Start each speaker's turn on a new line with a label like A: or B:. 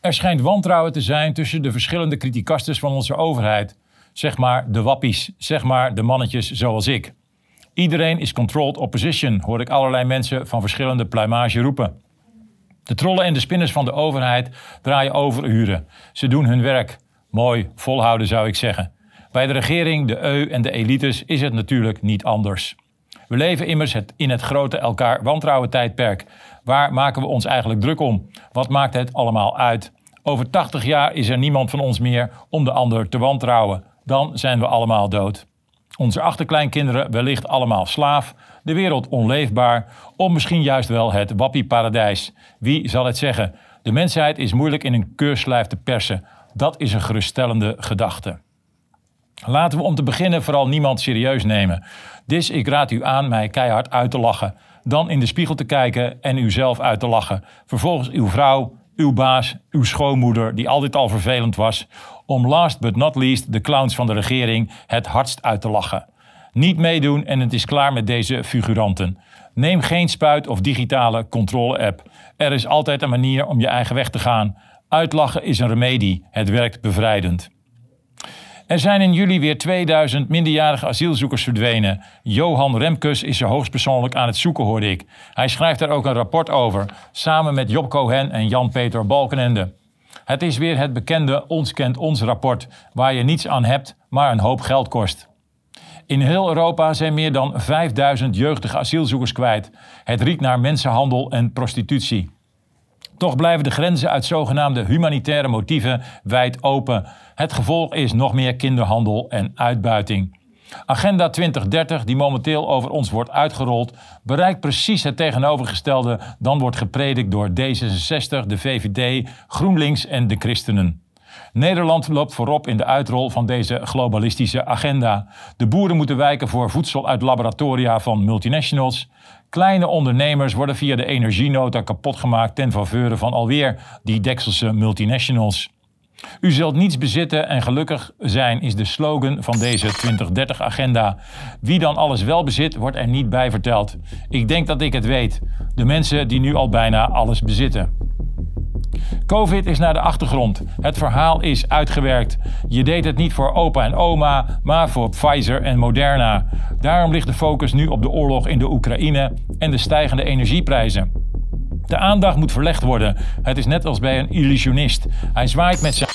A: Er schijnt wantrouwen te zijn tussen de verschillende criticasters van onze overheid. Zeg maar de wappies, zeg maar de mannetjes zoals ik. Iedereen is controlled opposition, hoor ik allerlei mensen van verschillende pluimage roepen. De trollen en de spinners van de overheid draaien overuren. Ze doen hun werk. Mooi, volhouden zou ik zeggen. Bij de regering, de EU en de elites is het natuurlijk niet anders. We leven immers in het grote elkaar wantrouwen tijdperk. Waar maken we ons eigenlijk druk om? Wat maakt het allemaal uit? Over 80 jaar is er niemand van ons meer om de ander te wantrouwen. Dan zijn we allemaal dood. Onze achterkleinkinderen wellicht allemaal slaaf, de wereld onleefbaar, of misschien juist wel het wappieparadijs. Wie zal het zeggen? De mensheid is moeilijk in een keurslijf te persen. Dat is een geruststellende gedachte. Laten we om te beginnen vooral niemand serieus nemen. Dus ik raad u aan mij keihard uit te lachen. Dan in de spiegel te kijken en uzelf uit te lachen. Vervolgens uw vrouw, uw baas, uw schoonmoeder, die altijd al vervelend was, om last but not least de clowns van de regering het hardst uit te lachen. Niet meedoen en het is klaar met deze figuranten. Neem geen spuit of digitale controle-app. Er is altijd een manier om je eigen weg te gaan. Uitlachen is een remedie. Het werkt bevrijdend. Er zijn in juli weer 2000 minderjarige asielzoekers verdwenen. Johan Remkes is er hoogstpersoonlijk aan het zoeken, hoorde ik. Hij schrijft daar ook een rapport over, samen met Job Cohen en Jan-Peter Balkenende. Het is weer het bekende Ons kent ons rapport, waar je niets aan hebt, maar een hoop geld kost. In heel Europa zijn meer dan 5000 jeugdige asielzoekers kwijt. Het riekt naar mensenhandel en prostitutie. Toch blijven de grenzen uit zogenaamde humanitaire motieven wijd open. Het gevolg is nog meer kinderhandel en uitbuiting. Agenda 2030, die momenteel over ons wordt uitgerold, bereikt precies het tegenovergestelde dan wordt gepredikt door D66, de VVD, GroenLinks en de Christenen. Nederland loopt voorop in de uitrol van deze globalistische agenda. De boeren moeten wijken voor voedsel uit laboratoria van multinationals. Kleine ondernemers worden via de energienota kapotgemaakt ten faveur van alweer die Dekselse multinationals. U zult niets bezitten en gelukkig zijn is de slogan van deze 2030-agenda. Wie dan alles wel bezit, wordt er niet bij verteld. Ik denk dat ik het weet. De mensen die nu al bijna alles bezitten. Covid is naar de achtergrond. Het verhaal is uitgewerkt. Je deed het niet voor opa en oma, maar voor Pfizer en Moderna. Daarom ligt de focus nu op de oorlog in de Oekraïne en de stijgende energieprijzen. De aandacht moet verlegd worden. Het is net als bij een illusionist. Hij zwaait met zijn